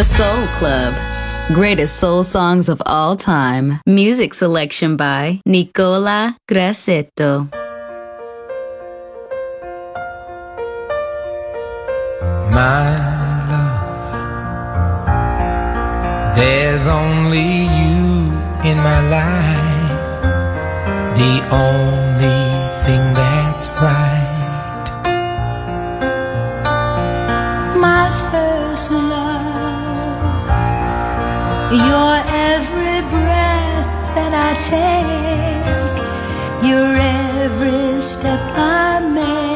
The Soul Club. Greatest soul songs of all time. Music selection by Nicola Grassetto. My love, there's only you in my life. The only thing that's right. Your every breath that I take, your every step I make.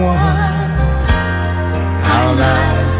One. Our lives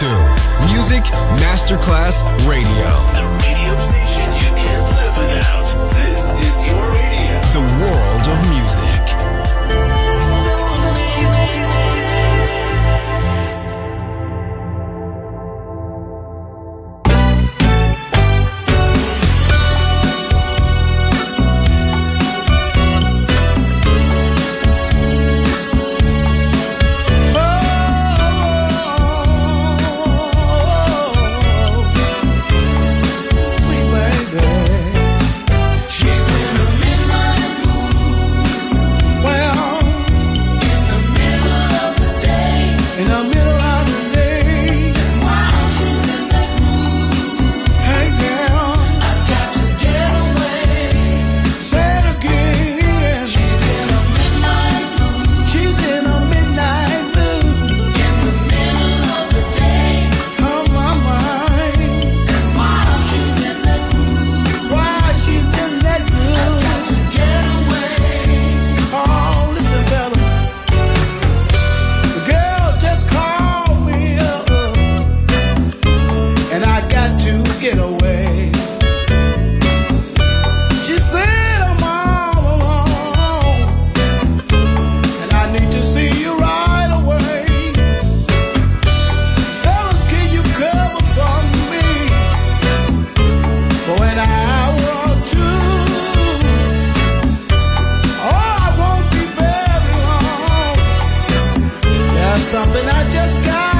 to Music Masterclass Radio. The radio station you can live without. This something I just got.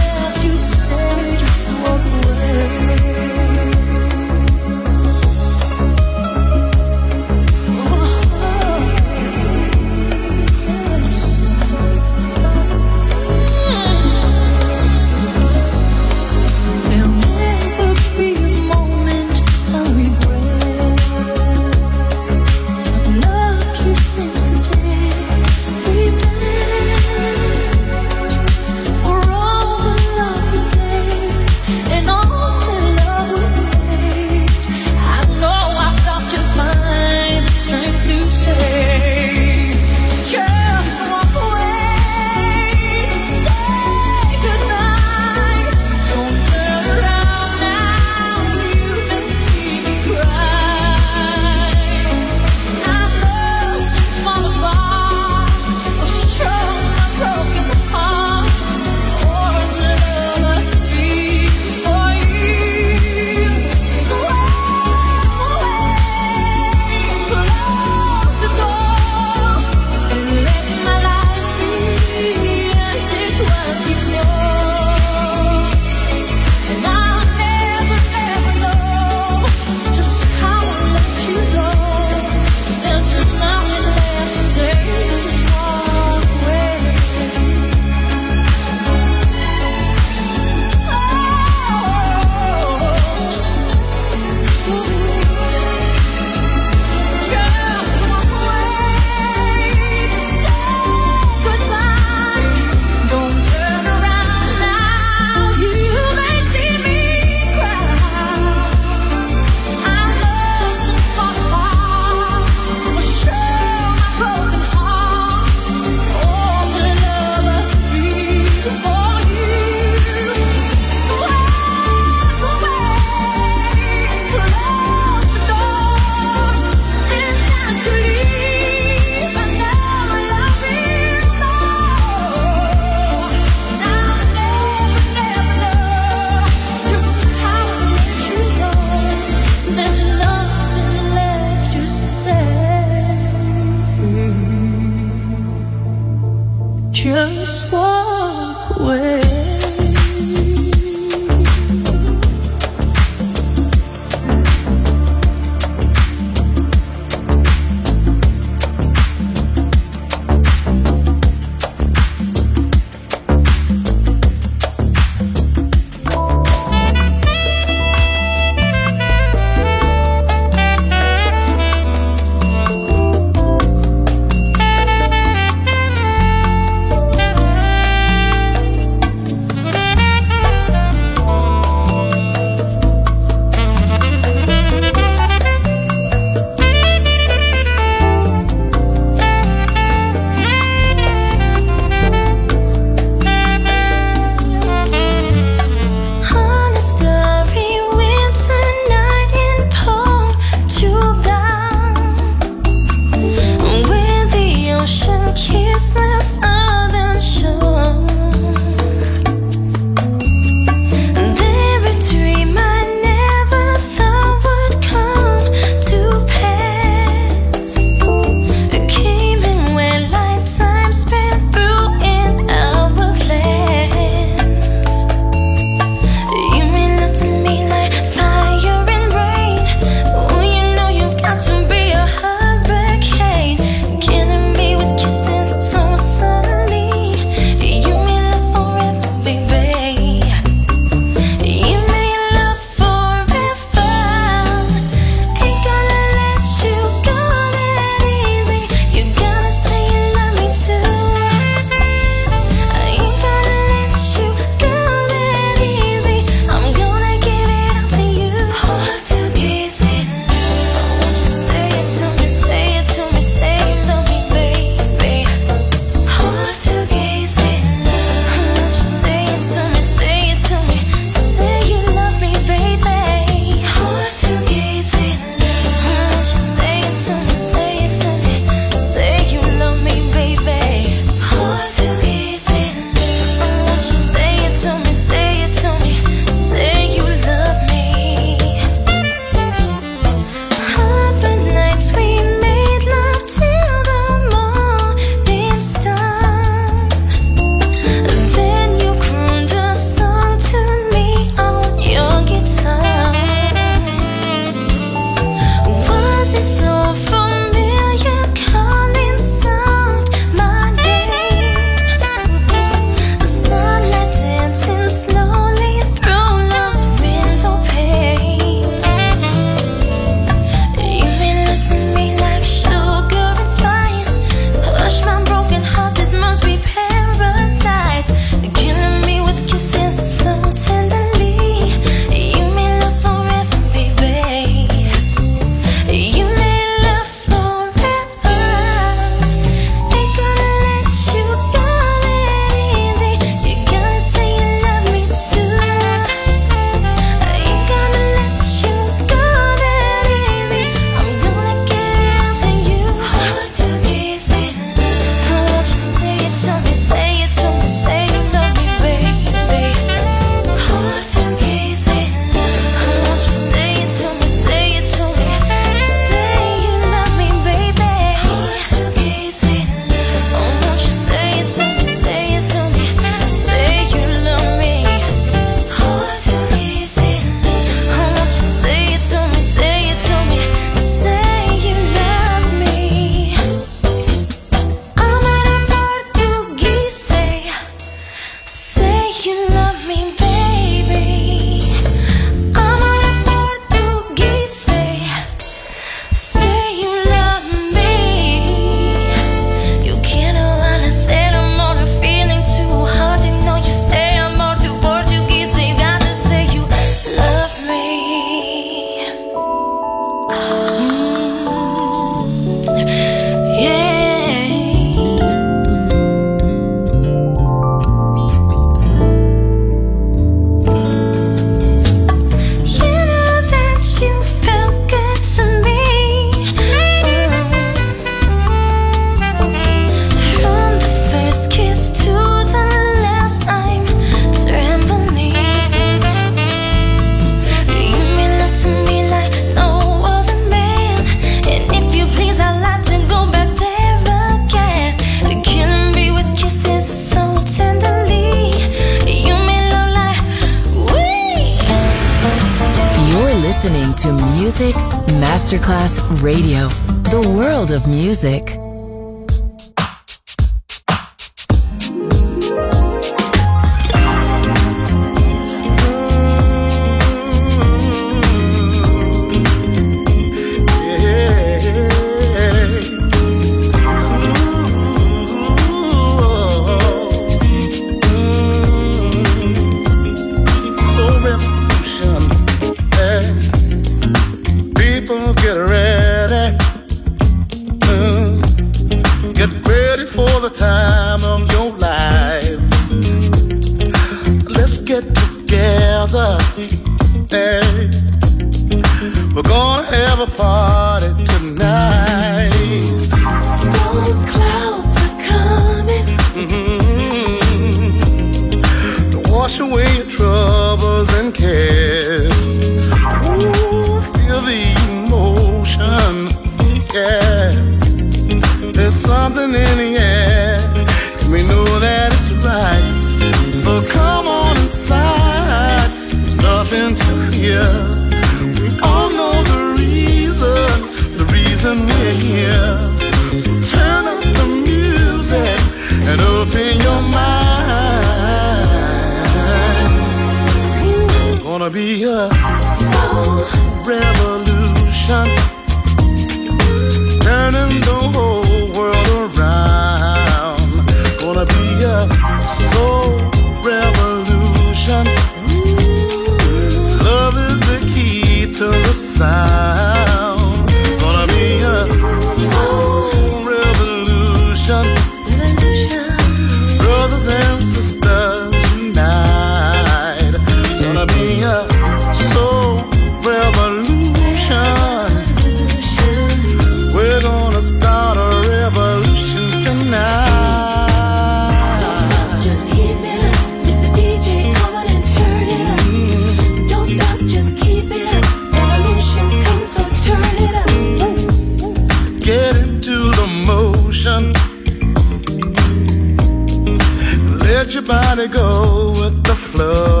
let your body go with the flow.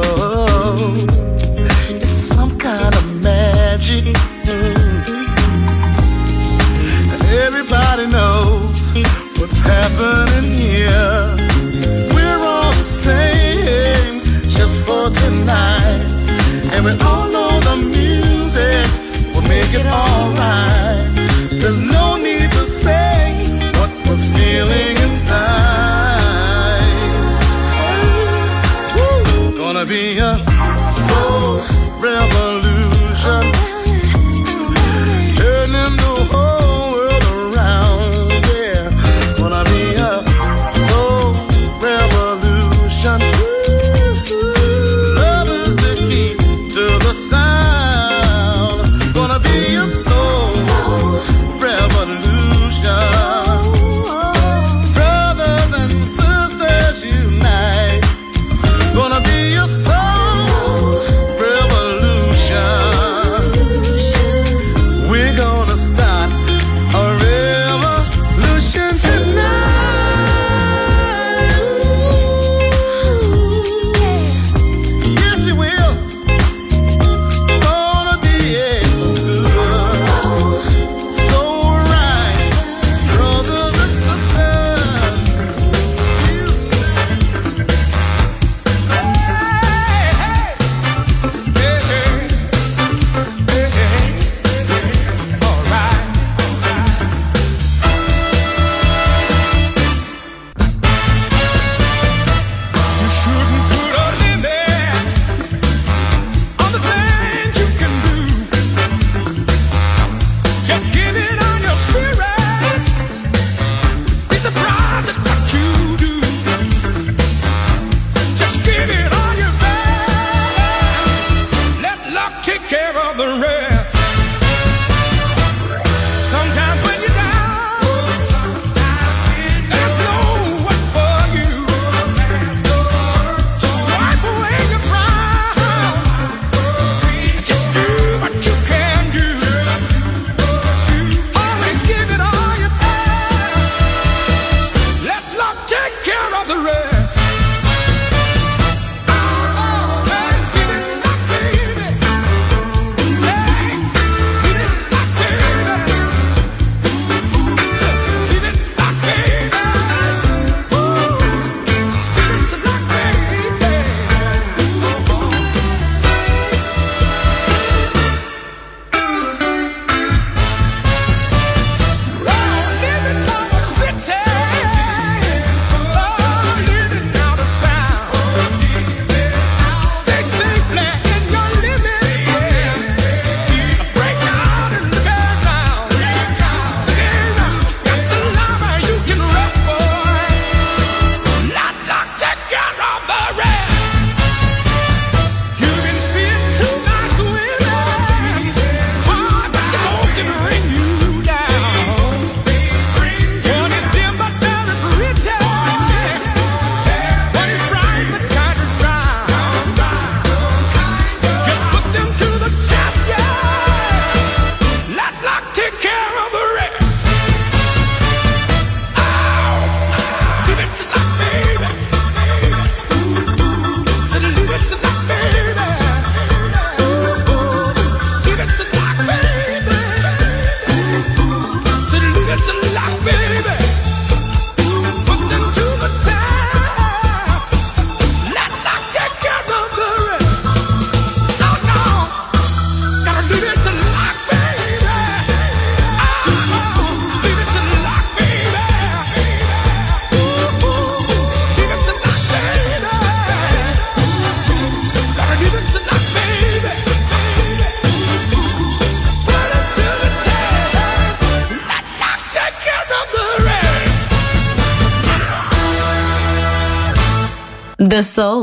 It's some kind of magic. And everybody knows what's happening here. We're all the same just for tonight. And we all know the music will make it alright. There's no need to say what we're feeling inside.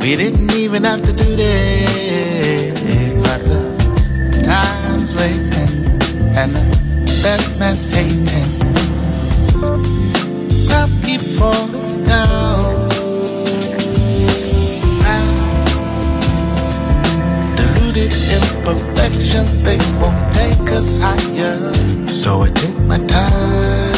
We didn't even have to do this, but the time's wasting, and the best man's hating. Clouds keep falling down. Deluded imperfections, they won't take us higher. So I take my time.